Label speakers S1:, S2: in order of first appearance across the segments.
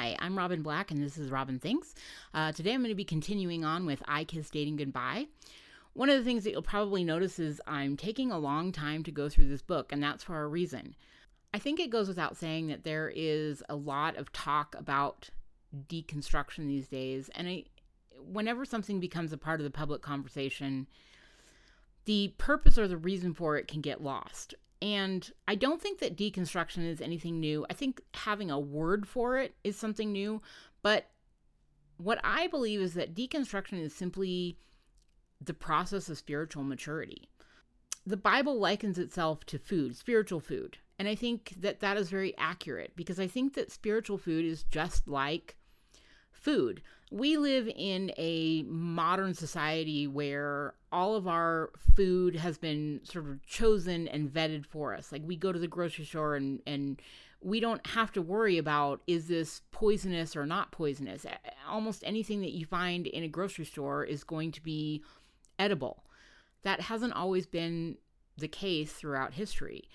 S1: Hi, I'm Robin Black, and this is Robin Thinks. Uh, today I'm going to be continuing on with I Kissed Dating Goodbye. One of the things that you'll probably notice is I'm taking a long time to go through this book, and that's for a reason. I think it goes without saying that there is a lot of talk about deconstruction these days, and I, whenever something becomes a part of the public conversation, the purpose or the reason for it can get lost. And I don't think that deconstruction is anything new. I think having a word for it is something new. But what I believe is that deconstruction is simply the process of spiritual maturity. The Bible likens itself to food, spiritual food. And I think that that is very accurate because I think that spiritual food is just like food. We live in a modern society where all of our food has been sort of chosen and vetted for us. Like we go to the grocery store and and we don't have to worry about is this poisonous or not poisonous. Almost anything that you find in a grocery store is going to be edible. That hasn't always been the case throughout history.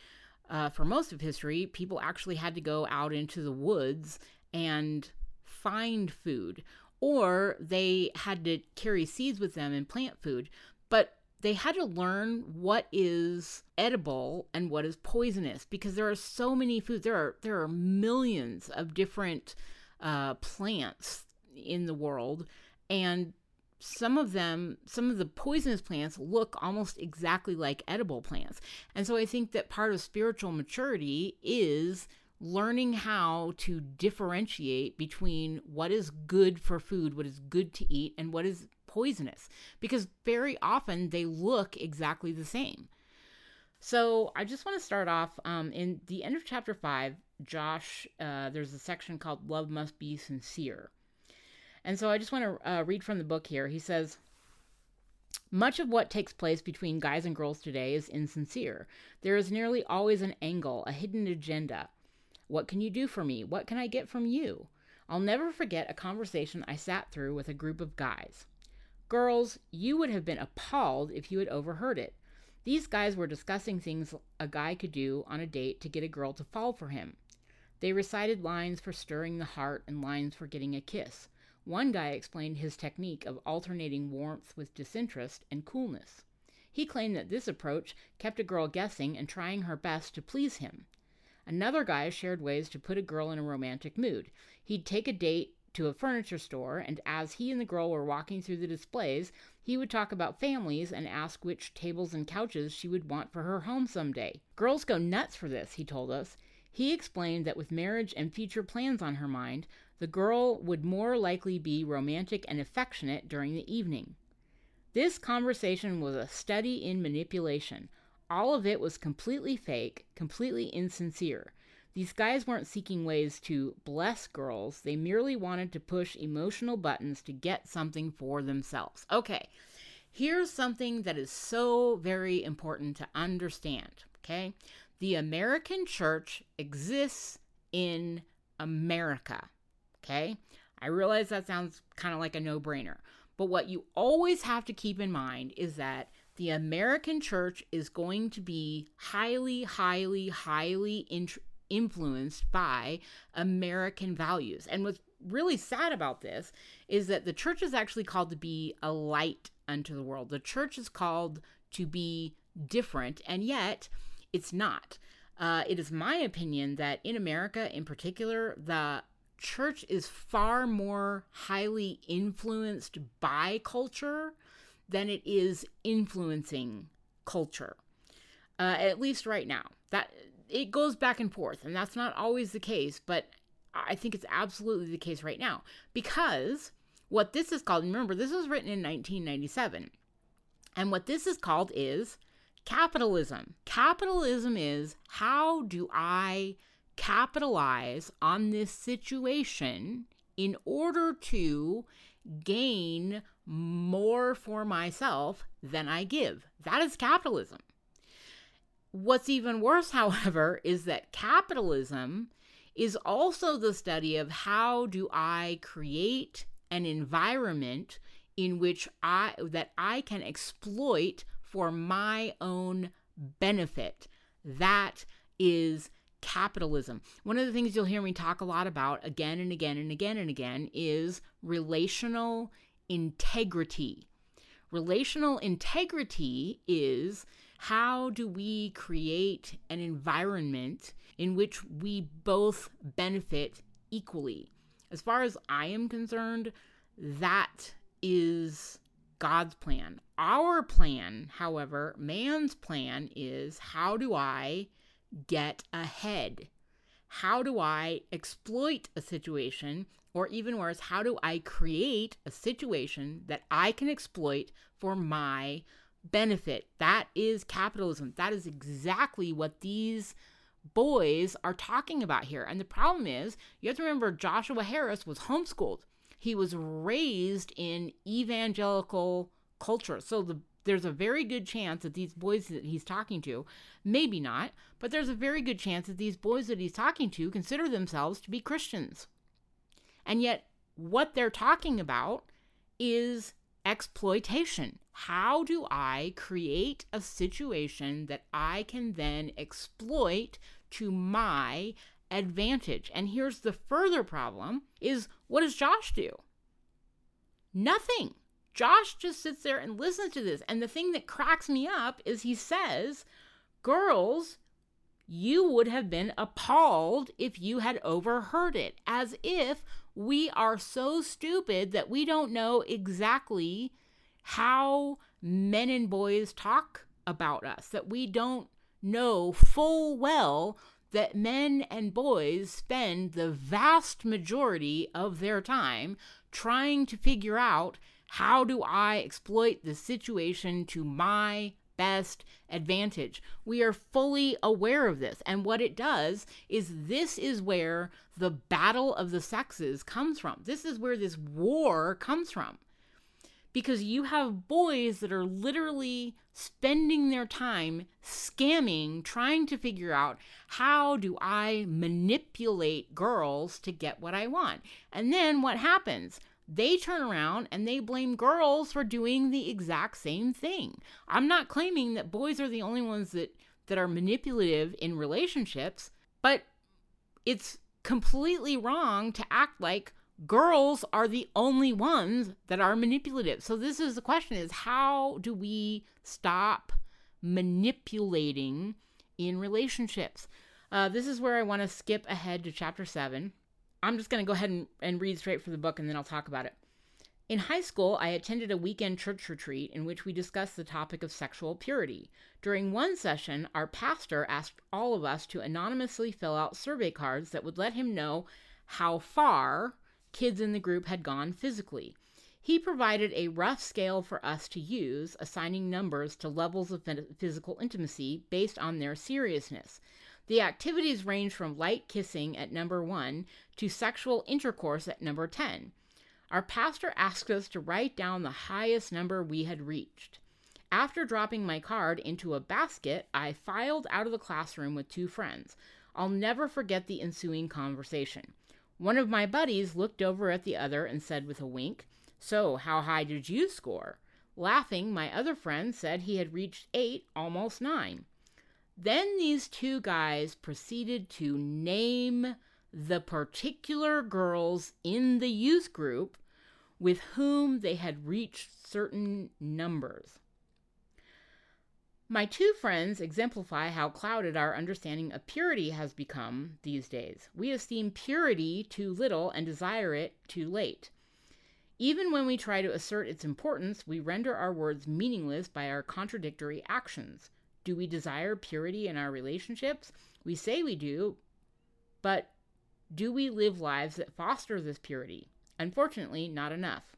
S1: Uh, for most of history, people actually had to go out into the woods and find food, or they had to carry seeds with them and plant food. But they had to learn what is edible and what is poisonous because there are so many foods. There are there are millions of different uh, plants in the world, and some of them, some of the poisonous plants look almost exactly like edible plants. And so I think that part of spiritual maturity is learning how to differentiate between what is good for food, what is good to eat, and what is poisonous, because very often they look exactly the same. So I just want to start off um, in the end of chapter five. Josh, uh, there's a section called "Love Must Be Sincere," and so I just want to uh, read from the book here. He says. Much of what takes place between guys and girls today is insincere. There is nearly always an angle, a hidden agenda. What can you do for me? What can I get from you? I'll never forget a conversation I sat through with a group of guys. Girls, you would have been appalled if you had overheard it. These guys were discussing things a guy could do on a date to get a girl to fall for him. They recited lines for stirring the heart and lines for getting a kiss. One guy explained his technique of alternating warmth with disinterest and coolness. He claimed that this approach kept a girl guessing and trying her best to please him. Another guy shared ways to put a girl in a romantic mood. He'd take a date to a furniture store, and as he and the girl were walking through the displays, he would talk about families and ask which tables and couches she would want for her home someday. Girls go nuts for this, he told us. He explained that with marriage and future plans on her mind, the girl would more likely be romantic and affectionate during the evening. This conversation was a study in manipulation, all of it was completely fake, completely insincere. These guys weren't seeking ways to bless girls, they merely wanted to push emotional buttons to get something for themselves. Okay, here's something that is so very important to understand. Okay, the American church exists in America. Okay, I realize that sounds kind of like a no brainer, but what you always have to keep in mind is that the American church is going to be highly, highly, highly influenced by American values. And what's really sad about this is that the church is actually called to be a light unto the world. The church is called to be different, and yet it's not. Uh, it is my opinion that in America, in particular, the church is far more highly influenced by culture than it is influencing culture. Uh, at least right now. That it goes back and forth, and that's not always the case, but I think it's absolutely the case right now because what this is called, remember, this was written in 1997, and what this is called is capitalism. Capitalism is how do I capitalize on this situation in order to gain more for myself than I give. That is capitalism. What's even worse, however, is that capitalism is also the study of how do I create an environment in which I that I can exploit for my own benefit. That is capitalism. One of the things you'll hear me talk a lot about again and again and again and again is relational integrity. Relational integrity is how do we create an environment in which we both benefit equally? As far as I am concerned, that is God's plan. Our plan, however, man's plan is how do I get ahead? How do I exploit a situation? Or even worse, how do I create a situation that I can exploit for my benefit? That is capitalism. That is exactly what these boys are talking about here. And the problem is, you have to remember Joshua Harris was homeschooled. He was raised in evangelical culture. So the there's a very good chance that these boys that he's talking to, maybe not, but there's a very good chance that these boys that he's talking to consider themselves to be Christians. And yet, what they're talking about is exploitation. How do I create a situation that I can then exploit to my advantage? And here's the further problem is what does Josh do? Nothing. Josh just sits there and listens to this. And the thing that cracks me up is he says, Girls, you would have been appalled if you had overheard it, as if we are so stupid that we don't know exactly how men and boys talk about us, that we don't know full well that men and boys spend the vast majority of their time trying to figure out how do I exploit the situation to my best advantage. We are fully aware of this. And what it does is this is where the battle of the sexes comes from. This is where this war comes from because you have boys that are literally spending their time scamming, trying to figure out how do I manipulate girls to get what I want. And then what happens? They turn around and they blame girls for doing the exact same thing. I'm not claiming that boys are the only ones that that are manipulative in relationships, but it's completely wrong to act like girls are the only ones that are manipulative. So this is the question is how do we stop manipulating in relationships? Uh, this is where I want to skip ahead to chapter 7. I'm just going to go ahead and, and read straight from the book and then I'll talk about it. In high school, I attended a weekend church retreat in which we discussed the topic of sexual purity. During one session, our pastor asked all of us to anonymously fill out survey cards that would let him know how far kids in the group had gone physically. He provided a rough scale for us to use, assigning numbers to levels of physical intimacy based on their seriousness. The activities range from light kissing at number one to sexual intercourse at number 10. Our pastor asked us to write down the highest number we had reached. After dropping my card into a basket, I filed out of the classroom with two friends. I'll never forget the ensuing conversation. One of my buddies looked over at the other and said with a wink, So, how high did you score? Laughing, my other friend said he had reached eight, almost nine. Then these two guys proceeded to name the particular girls in the youth group with whom they had reached certain numbers. My two friends exemplify how clouded our understanding of purity has become these days. We esteem purity too little and desire it too late. Even when we try to assert its importance, we render our words meaningless by our contradictory actions. Do we desire purity in our relationships? We say we do, but do we live lives that foster this purity? Unfortunately, not enough.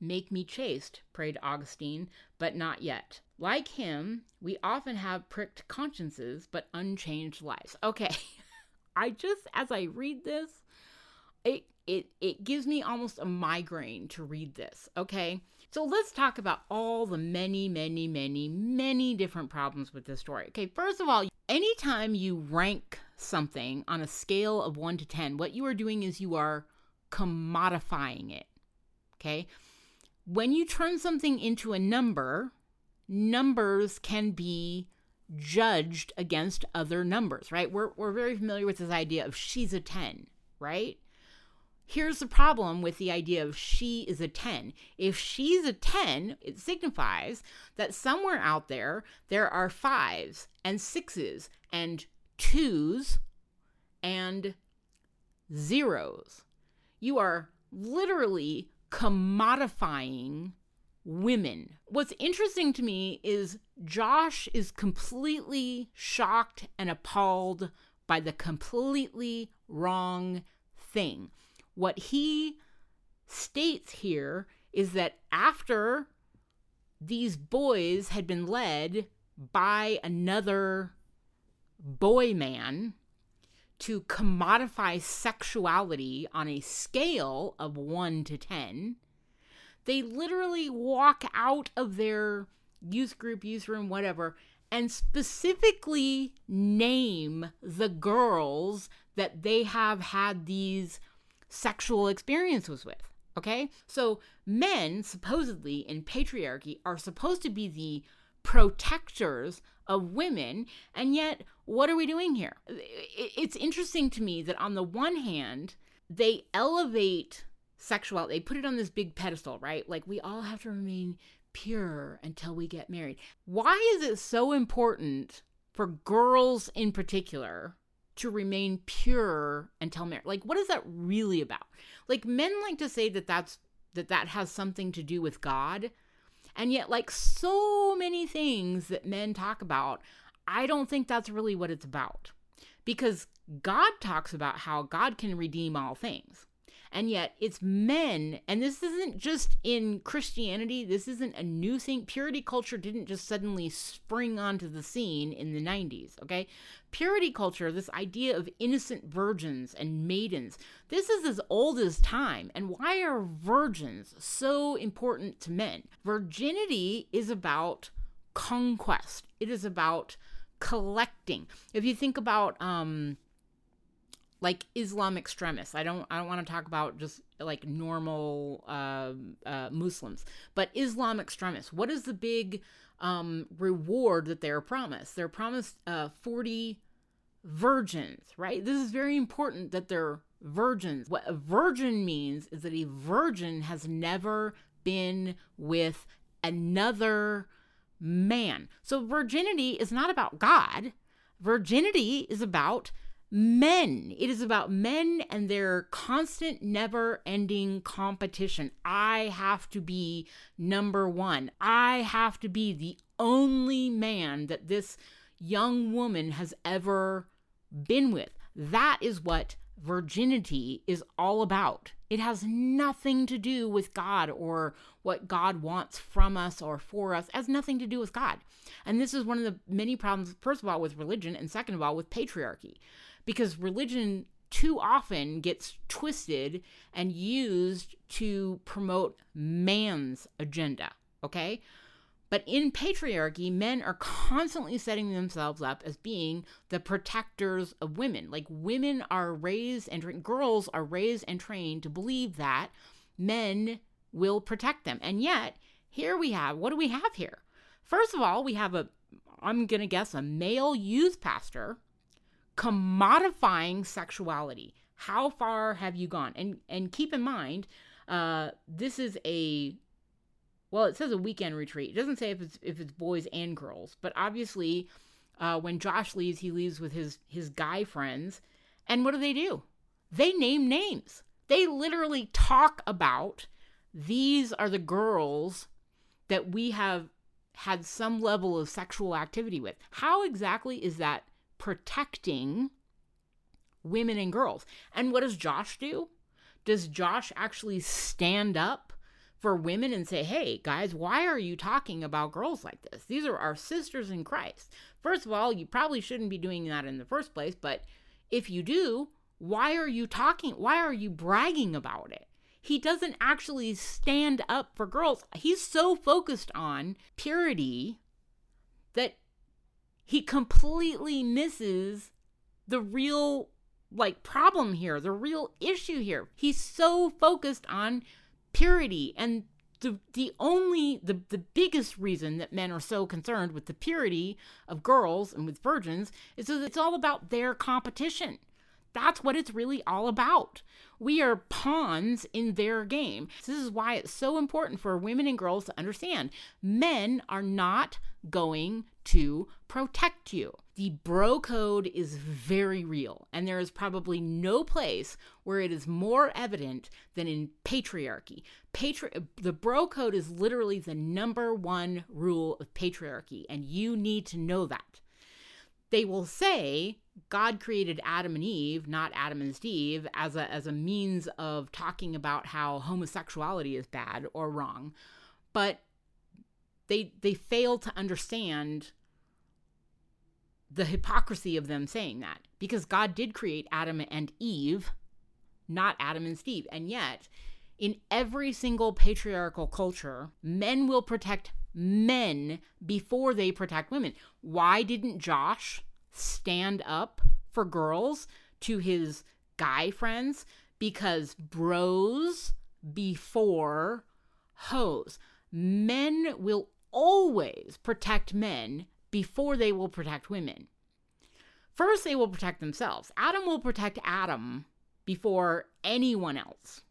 S1: Make me chaste, prayed Augustine, but not yet. Like him, we often have pricked consciences but unchanged lives. Okay. I just as I read this, it it it gives me almost a migraine to read this, okay? So let's talk about all the many, many, many, many different problems with this story. Okay, first of all, anytime you rank something on a scale of 1 to 10, what you are doing is you are commodifying it. Okay? When you turn something into a number, numbers can be judged against other numbers, right? We're, we're very familiar with this idea of she's a 10, right? Here's the problem with the idea of she is a 10. If she's a 10, it signifies that somewhere out there, there are fives and sixes and twos and zeros. You are literally commodifying women. What's interesting to me is Josh is completely shocked and appalled by the completely wrong thing. What he states here is that after these boys had been led by another boy man to commodify sexuality on a scale of 1 to 10, they literally walk out of their youth group, youth room, whatever, and specifically name the girls that they have had these sexual experiences with. Okay? So men, supposedly in patriarchy, are supposed to be the protectors of women. And yet, what are we doing here? It's interesting to me that on the one hand, they elevate sexuality, they put it on this big pedestal, right? Like we all have to remain pure until we get married. Why is it so important for girls in particular to remain pure until marriage? Like, what is that really about? Like, men like to say that that's that that has something to do with God, and yet, like so many things that men talk about, I don't think that's really what it's about, because God talks about how God can redeem all things. And yet it's men, and this isn't just in Christianity, this isn't a new thing. Purity culture didn't just suddenly spring onto the scene in the 90s, okay? Purity culture, this idea of innocent virgins and maidens, this is as old as time. And why are virgins so important to men? Virginity is about conquest, it is about collecting. If you think about, um, like Islam extremists. I don't I don't want to talk about just like normal uh, uh, Muslims, but Islam extremists. What is the big um, reward that they're promised? They're promised uh, forty virgins, right? This is very important that they're virgins. What a virgin means is that a virgin has never been with another man. So virginity is not about God. Virginity is about men. It is about men and their constant, never ending competition. I have to be number one. I have to be the only man that this young woman has ever been with. That is what virginity is all about. It has nothing to do with God or what God wants from us or for us. It has nothing to do with God. And this is one of the many problems, first of all, with religion, and second of all, with patriarchy because religion too often gets twisted and used to promote man's agenda, okay? But in patriarchy, men are constantly setting themselves up as being the protectors of women. Like women are raised and girls are raised and trained to believe that men will protect them. And yet, here we have what do we have here? First of all, we have a I'm going to guess a male youth pastor commodifying sexuality. How far have you gone? And and keep in mind, uh, this is a well, it says a weekend retreat. It doesn't say if it's if it's boys and girls, but obviously, uh, when Josh leaves, he leaves with his his guy friends, and what do they do? They name names. They literally talk about these are the girls that we have had some level of sexual activity with. How exactly is that protecting women and girls. And what does Josh do? Does Josh actually stand up for women and say, hey, guys, why are you talking about girls like this? These are our sisters in Christ. First of all, you probably shouldn't be doing that in the first place, but if you do, why are you talking? Why are you bragging about it? He doesn't actually stand up for girls. He's so focused on purity that he completely misses the real like problem here, the real issue here. He's so focused on purity and the, the only the, the biggest reason that men are so concerned with the purity of girls and with virgins is that it's all about their competition that's what it's really all about. We are pawns in their game. This is why it's so important for women and girls to understand men are not going to protect you. The bro code is very real, and there is probably no place where it is more evident than in patriarchy. Patri- the bro code is literally the number one rule of patriarchy, and you need to know that. They will say God created Adam and Eve, not Adam and Steve, as a as a means of talking about how homosexuality is bad or wrong. But they they fail to understand the hypocrisy of them saying that because God did create Adam and Eve, not Adam and Steve. And yet, in every single patriarchal culture, men will protect men before they protect women. Why didn't Josh stand up for girls to his guy friends? Because bros before hoes. Men will always protect men before they will protect women. First, they will protect themselves. Adam will protect Adam before anyone else.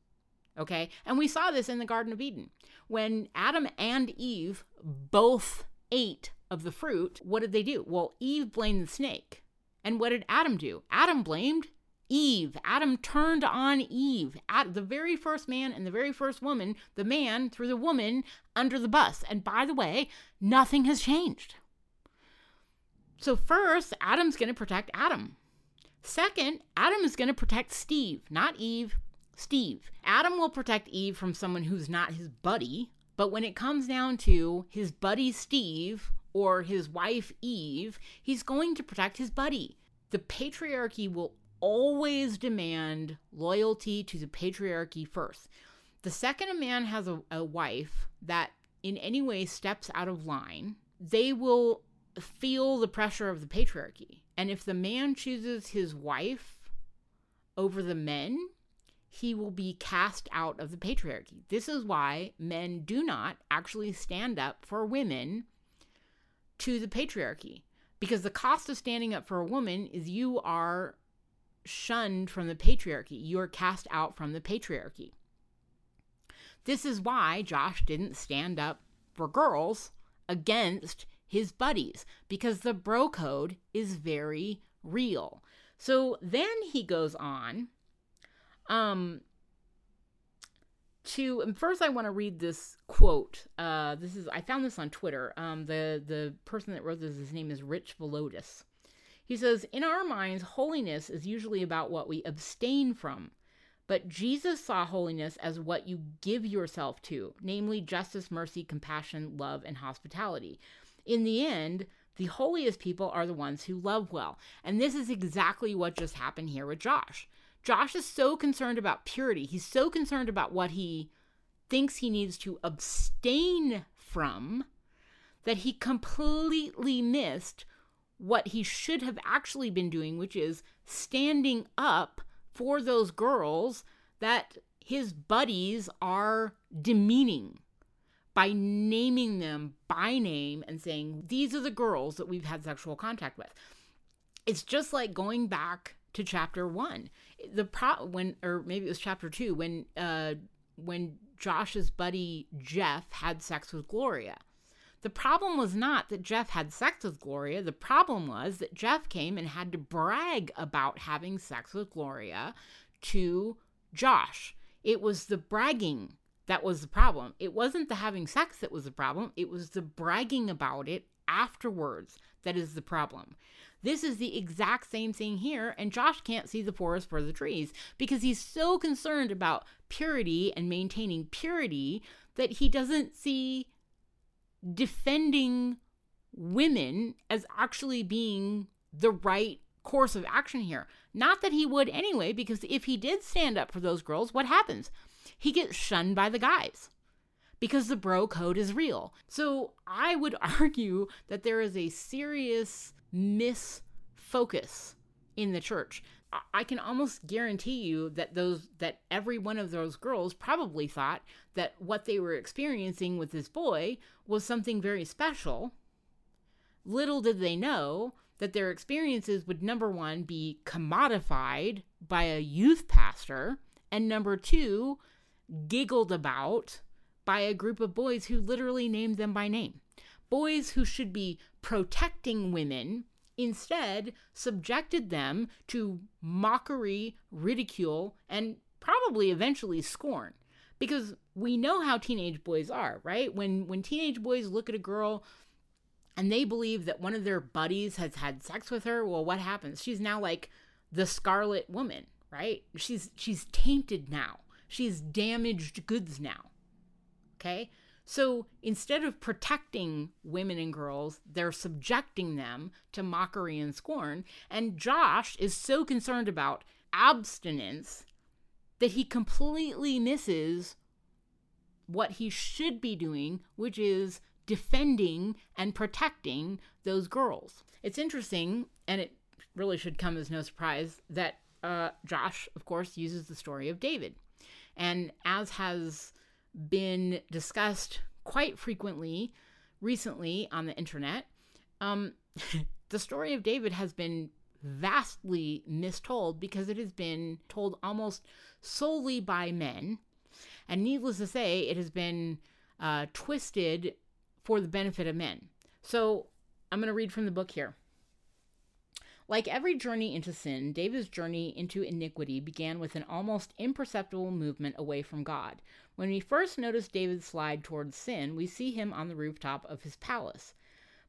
S1: Okay? And we saw this in the Garden of Eden. When Adam and Eve both ate of the fruit, what did they do? Well, Eve blamed the snake. And what did Adam do? Adam blamed Eve. Adam turned on Eve. At the very first man and the very first woman, the man threw the woman under the bus. And by the way, nothing has changed. So, first, Adam's going to protect Adam. Second, Adam is going to protect Steve, not Eve, Steve. Adam will protect Eve from someone who's not his buddy, but when it comes down to his buddy Steve or his wife Eve, he's going to protect his buddy. The patriarchy will always demand loyalty to the patriarchy first. The second a man has a, a wife that in any way steps out of line, they will feel the pressure of the patriarchy. And if the man chooses his wife over the men, he will be cast out of the patriarchy. This is why men do not actually stand up for women to the patriarchy. Because the cost of standing up for a woman is you are shunned from the patriarchy, you are cast out from the patriarchy. This is why Josh didn't stand up for girls against his buddies, because the bro code is very real. So then he goes on um, to first, I want to read this quote. Uh, this is I found this on Twitter. Um, the the person that wrote this, his name is Rich Villodas. He says, "In our minds, holiness is usually about what we abstain from." But Jesus saw holiness as what you give yourself to, namely justice, mercy, compassion, love, and hospitality. In the end, the holiest people are the ones who love well. And this is exactly what just happened here with Josh. Josh is so concerned about purity. He's so concerned about what he thinks he needs to abstain from that he completely missed what he should have actually been doing, which is standing up for those girls that his buddies are demeaning by naming them by name and saying, These are the girls that we've had sexual contact with. It's just like going back to chapter one. The pro when or maybe it was chapter two when uh when Josh's buddy Jeff had sex with Gloria. The problem was not that Jeff had sex with Gloria. The problem was that Jeff came and had to brag about having sex with Gloria to Josh. It was the bragging that was the problem. It wasn't the having sex that was the problem, it was the bragging about it afterwards that is the problem. This is the exact same thing here, and Josh can't see the forest for the trees because he's so concerned about purity and maintaining purity that he doesn't see defending women as actually being the right course of action here. Not that he would anyway, because if he did stand up for those girls, what happens? He gets shunned by the guys because the bro code is real. So I would argue that there is a serious misfocus in the church. I can almost guarantee you that those that every one of those girls probably thought that what they were experiencing with this boy was something very special. Little did they know that their experiences would number 1 be commodified by a youth pastor and number 2 giggled about by a group of boys who literally named them by name. Boys who should be protecting women instead subjected them to mockery, ridicule, and probably eventually scorn. Because we know how teenage boys are, right? When when teenage boys look at a girl and they believe that one of their buddies has had sex with her, well what happens? She's now like the scarlet woman, right? She's she's tainted now. She's damaged goods now. Okay? So instead of protecting women and girls, they're subjecting them to mockery and scorn. And Josh is so concerned about abstinence that he completely misses what he should be doing, which is defending and protecting those girls. It's interesting, and it really should come as no surprise, that uh, Josh, of course, uses the story of David. And as has been discussed quite frequently recently on the internet. Um, the story of David has been vastly mistold because it has been told almost solely by men. And needless to say, it has been uh, twisted for the benefit of men. So I'm going to read from the book here. Like every journey into sin, David's journey into iniquity began with an almost imperceptible movement away from God. When we first notice David slide towards sin, we see him on the rooftop of his palace.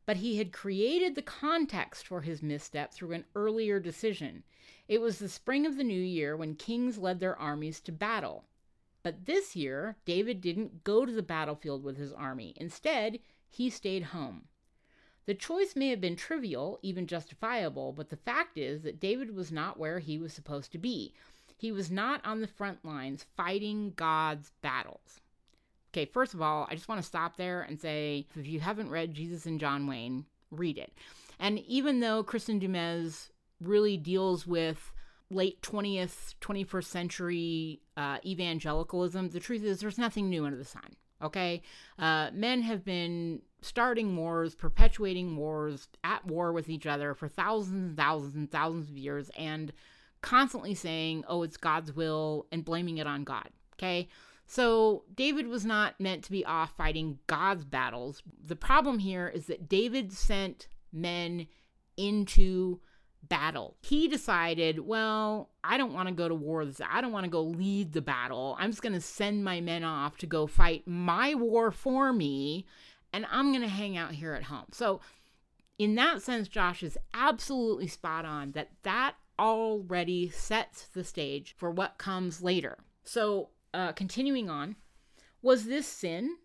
S1: But he had created the context for his misstep through an earlier decision. It was the spring of the new year when kings led their armies to battle. But this year, David didn't go to the battlefield with his army. Instead, he stayed home. The choice may have been trivial, even justifiable, but the fact is that David was not where he was supposed to be. He was not on the front lines fighting God's battles. Okay, first of all, I just want to stop there and say if you haven't read Jesus and John Wayne, read it. And even though Kristin Du Mez really deals with late 20th, 21st century uh, evangelicalism, the truth is there's nothing new under the sun. Okay? Uh, men have been starting wars, perpetuating wars, at war with each other for thousands and thousands and thousands of years, and constantly saying, oh, it's God's will, and blaming it on God. Okay? So David was not meant to be off fighting God's battles. The problem here is that David sent men into battle. He decided, well, I don't want to go to war. I don't want to go lead the battle. I'm just going to send my men off to go fight my war for me, and I'm going to hang out here at home. So, in that sense, Josh is absolutely spot on that that already sets the stage for what comes later. So, uh, continuing on, was this sin?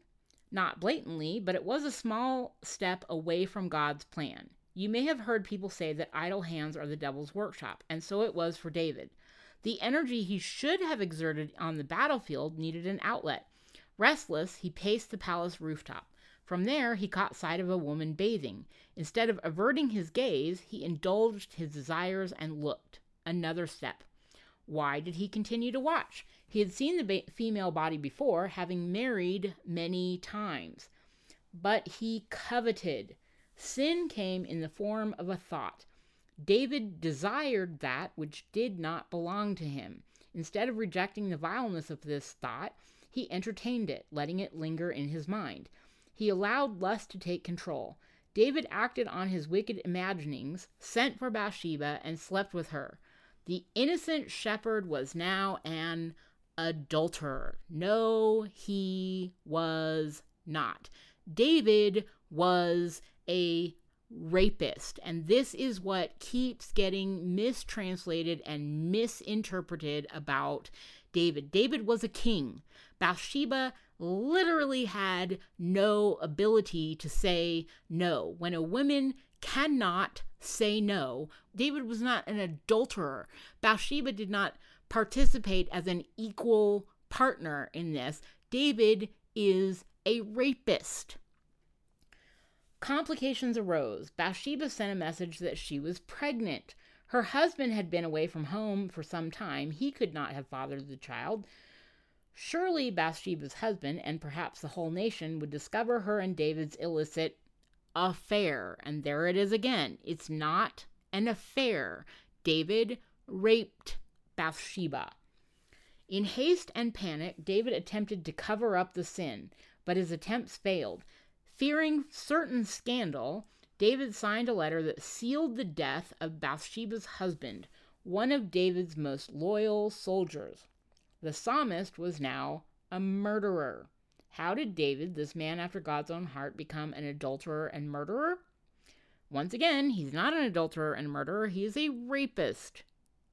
S1: Not blatantly, but it was a small step away from God's plan. You may have heard people say that idle hands are the devil's workshop, and so it was for David. The energy he should have exerted on the battlefield needed an outlet. Restless, he paced the palace rooftop. From there, he caught sight of a woman bathing. Instead of averting his gaze, he indulged his desires and looked. Another step. Why did he continue to watch? He had seen the ba- female body before, having married many times. But he coveted. Sin came in the form of a thought. David desired that which did not belong to him. Instead of rejecting the vileness of this thought, he entertained it, letting it linger in his mind. He allowed lust to take control. David acted on his wicked imaginings, sent for Bathsheba, and slept with her. The innocent shepherd was now an adulterer. No, he was not. David was a rapist. And this is what keeps getting mistranslated and misinterpreted about David. David was a king. Bathsheba literally had no ability to say no. When a woman cannot say no, David was not an adulterer. Bathsheba did not participate as an equal partner in this. David is a rapist. Complications arose. Bathsheba sent a message that she was pregnant. Her husband had been away from home for some time. He could not have fathered the child. Surely Bathsheba's husband, and perhaps the whole nation, would discover her and David's illicit affair. And there it is again. It's not an affair. David raped Bathsheba. In haste and panic, David attempted to cover up the sin, but his attempts failed. Fearing certain scandal, David signed a letter that sealed the death of Bathsheba's husband, one of David's most loyal soldiers. The psalmist was now a murderer. How did David, this man after God's own heart, become an adulterer and murderer? Once again, he's not an adulterer and murderer, he is a rapist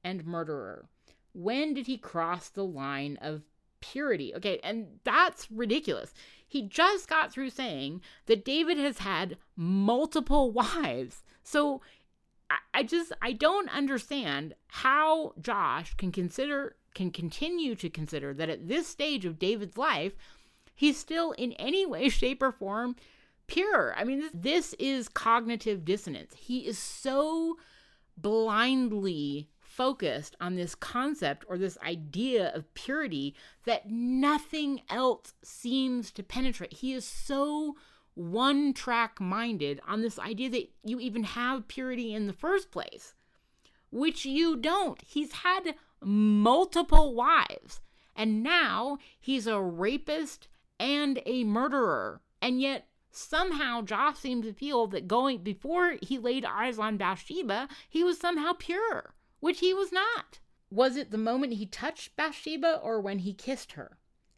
S1: and murderer. When did he cross the line of purity? Okay, and that's ridiculous. He just got through saying that David has had multiple wives. So I, just I don't understand how Josh can consider can continue to consider that at this stage of David's life, he's still in any way, shape, or form pure. I mean, this is cognitive dissonance. He is so blindly focused on this concept or this idea of purity that nothing else seems to penetrate. He is so one track minded on this idea that you even have purity in the first place, which you don't. He's had multiple wives, and now he's a rapist and a murderer. And yet, somehow Josh seems to feel that going before he laid eyes on Bathsheba, he was somehow pure which he was not. Was it the moment he touched Bathsheba or when he kissed her?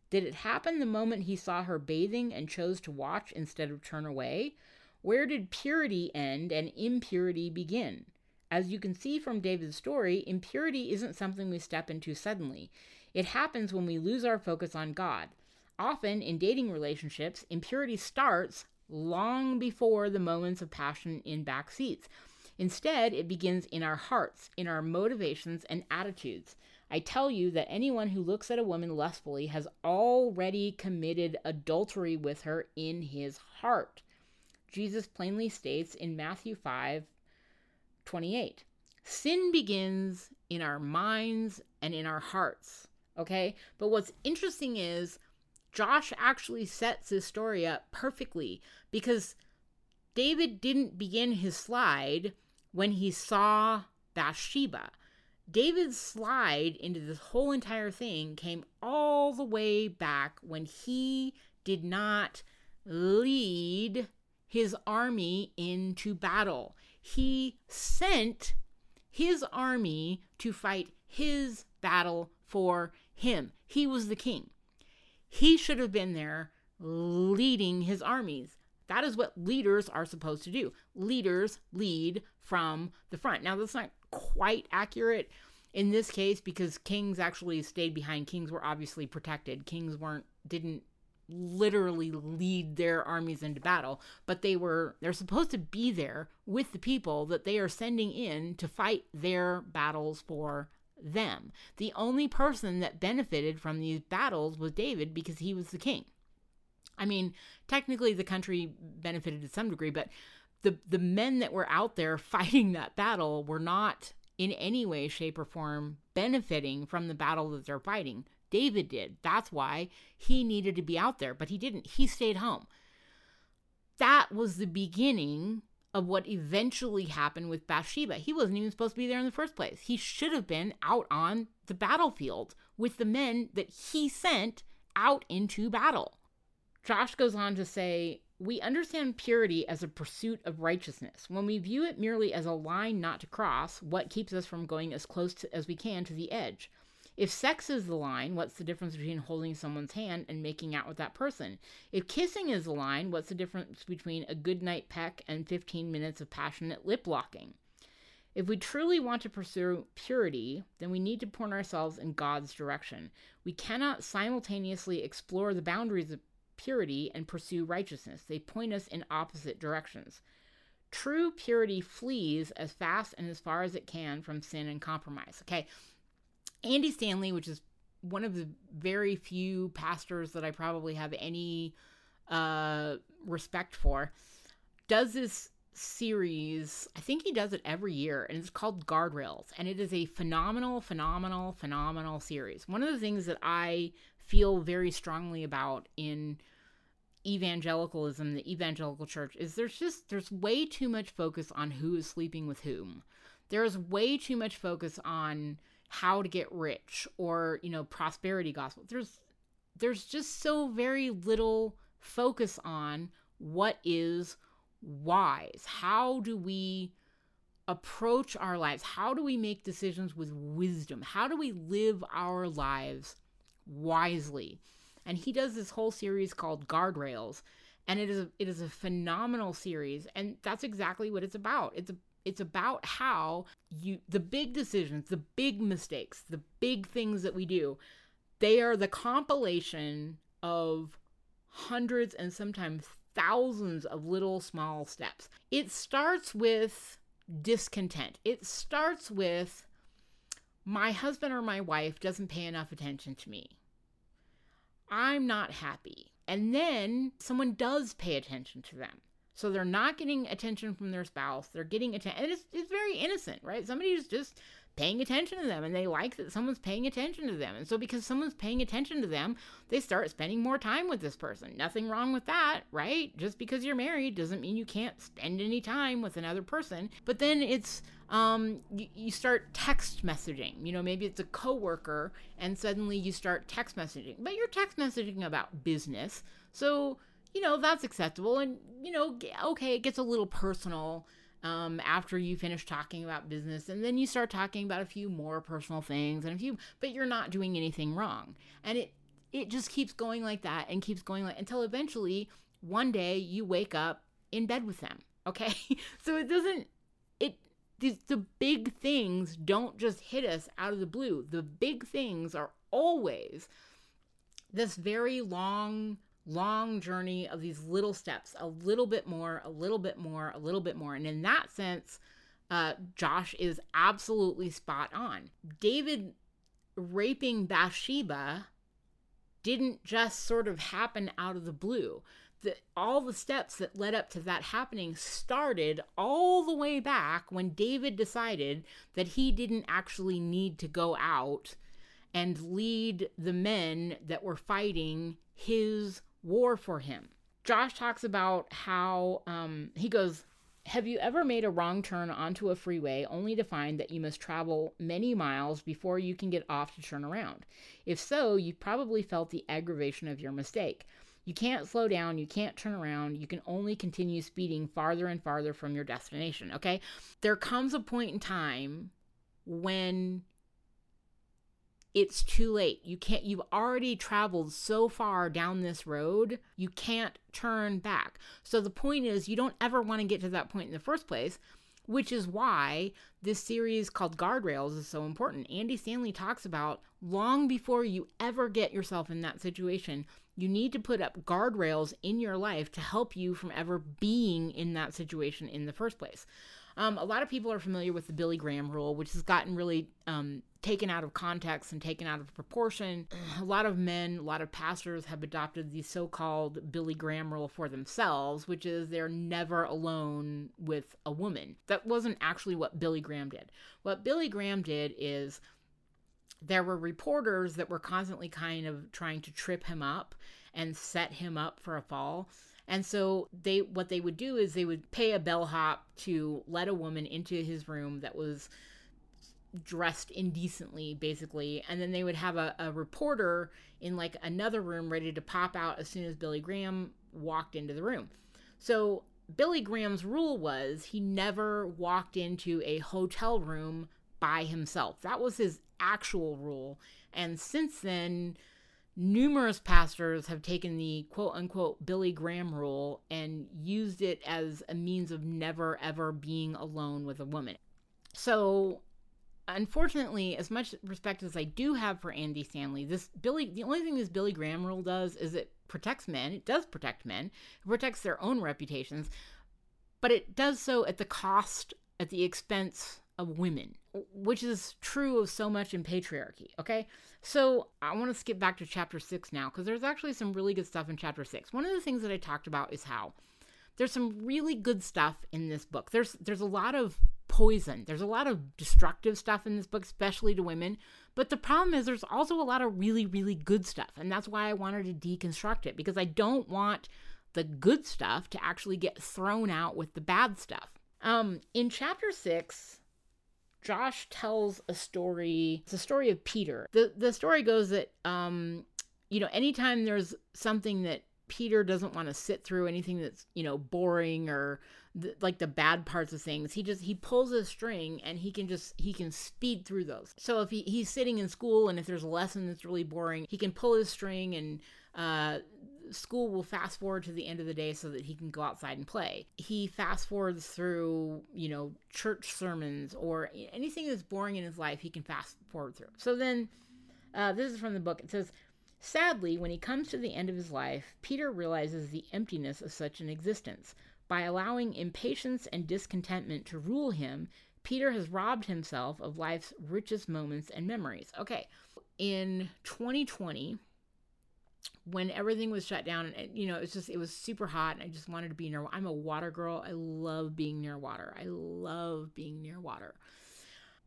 S1: Did it happen the moment he saw her bathing and chose to watch instead of turn away? Where did purity end and impurity begin? As you can see from David's story, impurity isn't something we step into suddenly. It happens when we lose our focus on God. Often in dating relationships, impurity starts long before the moments of passion in back seats. Instead, it begins in our hearts, in our motivations and attitudes. I tell you that anyone who looks at a woman lustfully has already committed adultery with her in his heart. Jesus plainly states in Matthew 5 28. Sin begins in our minds and in our hearts. Okay? But what's interesting is Josh actually sets this story up perfectly because David didn't begin his slide when he saw Bathsheba. David's slide into this whole entire thing came all the way back when he did not lead his army into battle. He sent his army to fight his battle for him. He was the king. He should have been there leading his armies. That is what leaders are supposed to do. Leaders lead from the front. Now, that's not quite accurate in this case because kings actually stayed behind. Kings were obviously protected. Kings weren't, didn't literally lead their armies into battle, but they were, they're supposed to be there with the people that they are sending in to fight their battles for them. The only person that benefited from these battles was David because he was the king. I mean, technically the country benefited to some degree, but the the men that were out there fighting that battle were not in any way, shape, or form benefiting from the battle that they're fighting. David did. That's why he needed to be out there, but he didn't. He stayed home. That was the beginning of what eventually happened with Bathsheba. He wasn't even supposed to be there in the first place. He should have been out on the battlefield with the men that he sent out into battle. Josh goes on to say, We understand purity as a pursuit of righteousness. When we view it merely as a line not to cross, what keeps us from going as close to, as we can to the edge? If sex is the line, what's the difference between holding someone's hand and making out with that person? If kissing is the line, what's the difference between a good night peck and 15 minutes of passionate lip locking? If we truly want to pursue purity, then we need to point ourselves in God's direction. We cannot simultaneously explore the boundaries of purity and pursue righteousness. They point us in opposite directions. True purity flees as fast and as far as it can from sin and compromise. Okay. Andy Stanley, which is one of the very few pastors that I probably have any uh, respect for, does this series. I think he does it every year, and it's called Guardrails. And it is a phenomenal, phenomenal, phenomenal series. One of the things that I feel very strongly about in evangelicalism, the evangelical church, is there's just there's way too much focus on who is sleeping with whom. There's way too much focus on how to get rich or, you know, prosperity gospel. There's there's just so very little focus on what is wise. How do we approach our lives? How do we make decisions with wisdom? How do we live our lives wisely? And he does this whole series called Guardrails, and it is a, it is a phenomenal series, and that's exactly what it's about. It's a it's about how you the big decisions, the big mistakes, the big things that we do, they are the compilation of hundreds and sometimes thousands of little small steps. It starts with discontent. It starts with my husband or my wife doesn't pay enough attention to me. I'm not happy. And then someone does pay attention to them. So they're not getting attention from their spouse. They're getting attention. And it's, it's very innocent, right? Somebody who's just paying attention to them and they like that someone's paying attention to them. And so because someone's paying attention to them, they start spending more time with this person. Nothing wrong with that, right? Just because you're married doesn't mean you can't spend any time with another person. But then it's um you, you start text messaging. You know, maybe it's a coworker and suddenly you start text messaging. But you're text messaging about business. So, you know, that's acceptable and you know, okay, it gets a little personal um, after you finish talking about business and then you start talking about a few more personal things and a few but you're not doing anything wrong. And it it just keeps going like that and keeps going like until eventually one day you wake up in bed with them okay? So it doesn't it these the big things don't just hit us out of the blue. The big things are always this very long long journey of these little steps, a little bit more, a little bit more, a little bit more. And in that sense, uh, Josh is absolutely spot on. David raping Bathsheba didn't just sort of happen out of the blue. The, all the steps that led up to that happening started all the way back when David decided that he didn't actually need to go out and lead the men that were fighting his war for him. Josh talks about how um, he goes, Have you ever made a wrong turn onto a freeway only to find that you must travel many miles before you can get off to turn around? If so, you've probably felt the aggravation of your mistake. You can't slow down, you can't turn around, you can only continue speeding farther and farther from your destination, okay? There comes a point in time when it's too late. You can't, you've already traveled so far down this road, you can't turn back. So the point is, you don't ever want to get to that point in the first place, which is why this series called Guardrails is so important. Andy Stanley talks about long before you ever get yourself in that situation, you need to put up guardrails in your life to help you from ever being in that situation in the first place. Um, a lot of people are familiar with the Billy Graham rule, which has gotten really um, taken out of context and taken out of proportion. A lot of men, a lot of pastors have adopted the so called Billy Graham rule for themselves, which is they're never alone with a woman. That wasn't actually what Billy Graham did. What Billy Graham did is there were reporters that were constantly kind of trying to trip him up and set him up for a fall. And so they what they would do is they would pay a bellhop to let a woman into his room that was dressed indecently basically. And then they would have a, a reporter in like another room ready to pop out as soon as billy graham walked into the room. So billy graham's rule was he never walked into a hotel room by himself. That was his actual rule and since then numerous pastors have taken the quote unquote Billy Graham rule and used it as a means of never ever being alone with a woman. So, unfortunately, as much respect as I do have for Andy Stanley, this Billy the only thing this Billy Graham rule does is it protects men. It does protect men. It protects their own reputations, but it does so at the cost at the expense of women, which is true of so much in patriarchy, okay? So I want to skip back to chapter six now because there's actually some really good stuff in chapter six. One of the things that I talked about is how there's some really good stuff in this book. There's there's a lot of poison. There's a lot of destructive stuff in this book, especially to women. But the problem is there's also a lot of really, really good stuff. And that's why I wanted to deconstruct it because I don't want the good stuff to actually get thrown out with the bad stuff. Um, in chapter six, Josh tells a story. It's a story of Peter. The the story goes that um, you know, anytime there's something that Peter doesn't want to sit through anything that's, you know, boring or the, like the bad parts of things. He just he pulls a string and he can just he can speed through those. So if he, he's sitting in school and if there's a lesson that's really boring, he can pull his string and uh school will fast forward to the end of the day so that he can go outside and play. He fast forwards through, you know, church sermons or anything that's boring in his life, he can fast forward through. So then, uh, this is from the book. It says, Sadly, when he comes to the end of his life, Peter realizes the emptiness of such an existence. By allowing impatience and discontentment to rule him, Peter has robbed himself of life's richest moments and memories. Okay, in 2020, when everything was shut down and you know it's just it was super hot and i just wanted to be near i'm a water girl. I love being near water. I love being near water.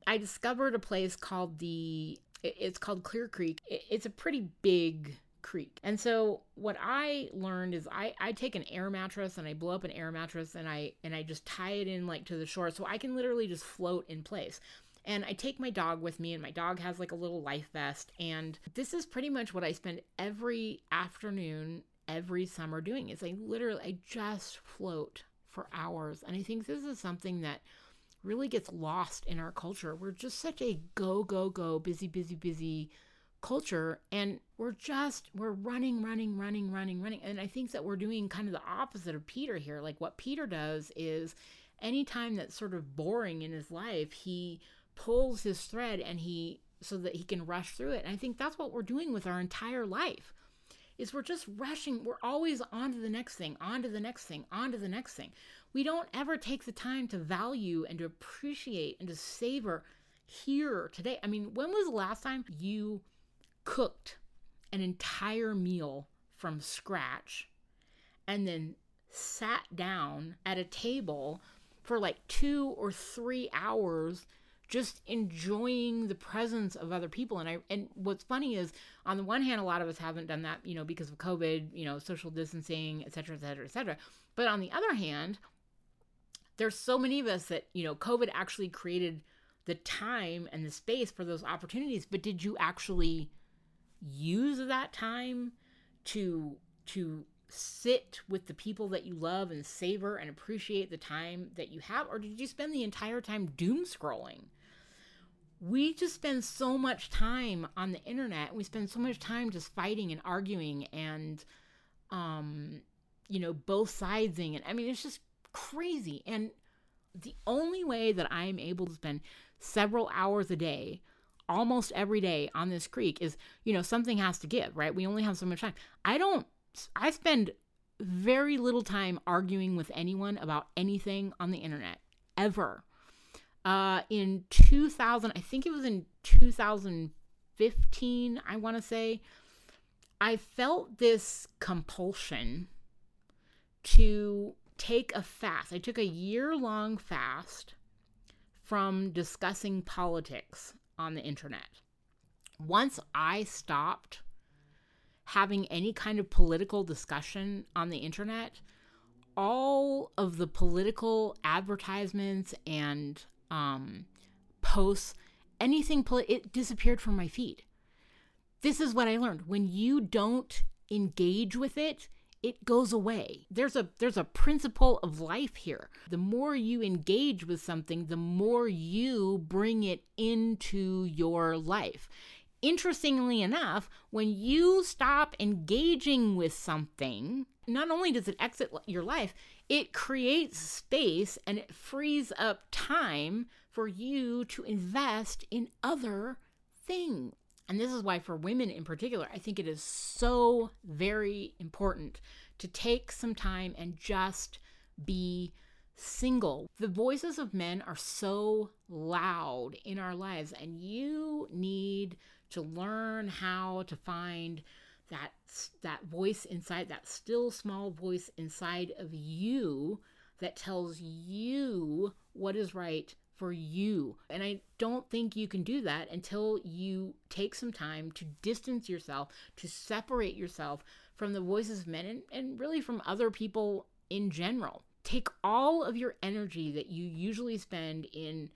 S1: I discovered a place called the it's called clear creek. It's a pretty big creek. And so what i learned is i i take an air mattress and i blow up an air mattress and i and i just tie it in like to the shore so i can literally just float in place and I take my dog with me, and my dog has like a little life vest. And this is pretty much what I spend every afternoon, every summer doing. Is I literally, I just float for hours. And I think this is something that really gets lost in our culture. We're just such a go, go, go, busy, busy, busy culture. And we're just, we're running, running, running, running, running. And I think that we're doing kind of the opposite of Peter here. Like what Peter does is anytime that's sort of boring in his life, he pulls his thread and he so that he can rush through it. And I think that's what we're doing with our entire life. Is we're just rushing, we're always on to the next thing, on to the next thing, on to the next thing. We don't ever take the time to value and to appreciate and to savor here today. I mean, when was the last time you cooked an entire meal from scratch and then sat down at a table for like two or three hours just enjoying the presence of other people. And i and what's funny is on the one hand a lot of us haven't done that you know because of covid you know social distancing et cetera et cetera et cetera. But on the other hand there's so many of us that you know covid actually created the time and the space for those opportunities. But did you actually use that time to to sit with the people that you love and savor and appreciate the time that you have? Or did you spend the entire time doom scrolling we just spend so much time on the internet. We spend so much time just fighting and arguing and, um, you know, both sidesing. And I mean, it's just crazy. And the only way that I'm able to spend several hours a day, almost every day on this creek is, you know, something has to give, right? We only have so much time. I don't, I spend very little time arguing with anyone about anything on the internet ever uh, in 2000, I think it was in 2015, I want to say, I felt this compulsion to take a fast. I took a year long fast from discussing politics on the internet. Once I stopped having any kind of political discussion on the internet, all of the political advertisements and um, posts, anything, it disappeared from my feed. This is what I learned. When you don't engage with it, it goes away. There's a there's a principle of life here. The more you engage with something, the more you bring it into your life. Interestingly enough, when you stop engaging with something, not only does it exit your life, it creates space and it frees up time for you to invest in other things. And this is why, for women in particular, I think it is so very important to take some time and just be single. The voices of men are so loud in our lives, and you need to learn how to find that that voice inside that still small voice inside of you that tells you what is right for you. And I don't think you can do that until you take some time to distance yourself, to separate yourself from the voices of men and, and really from other people in general. Take all of your energy that you usually spend in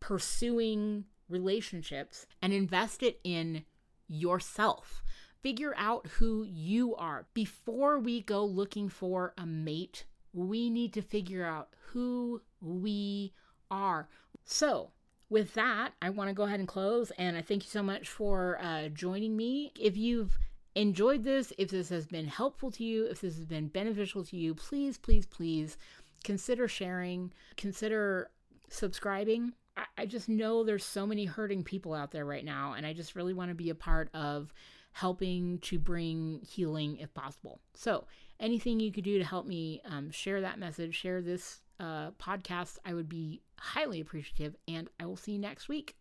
S1: pursuing relationships and invest it in yourself. Figure out who you are. Before we go looking for a mate, we need to figure out who we are. So, with that, I want to go ahead and close. And I thank you so much for uh, joining me. If you've enjoyed this, if this has been helpful to you, if this has been beneficial to you, please, please, please consider sharing, consider subscribing. I, I just know there's so many hurting people out there right now, and I just really want to be a part of helping to bring healing if possible. So, anything you could do to help me um, share that message, share this uh, podcast, I would be highly appreciative, and I will see you next week.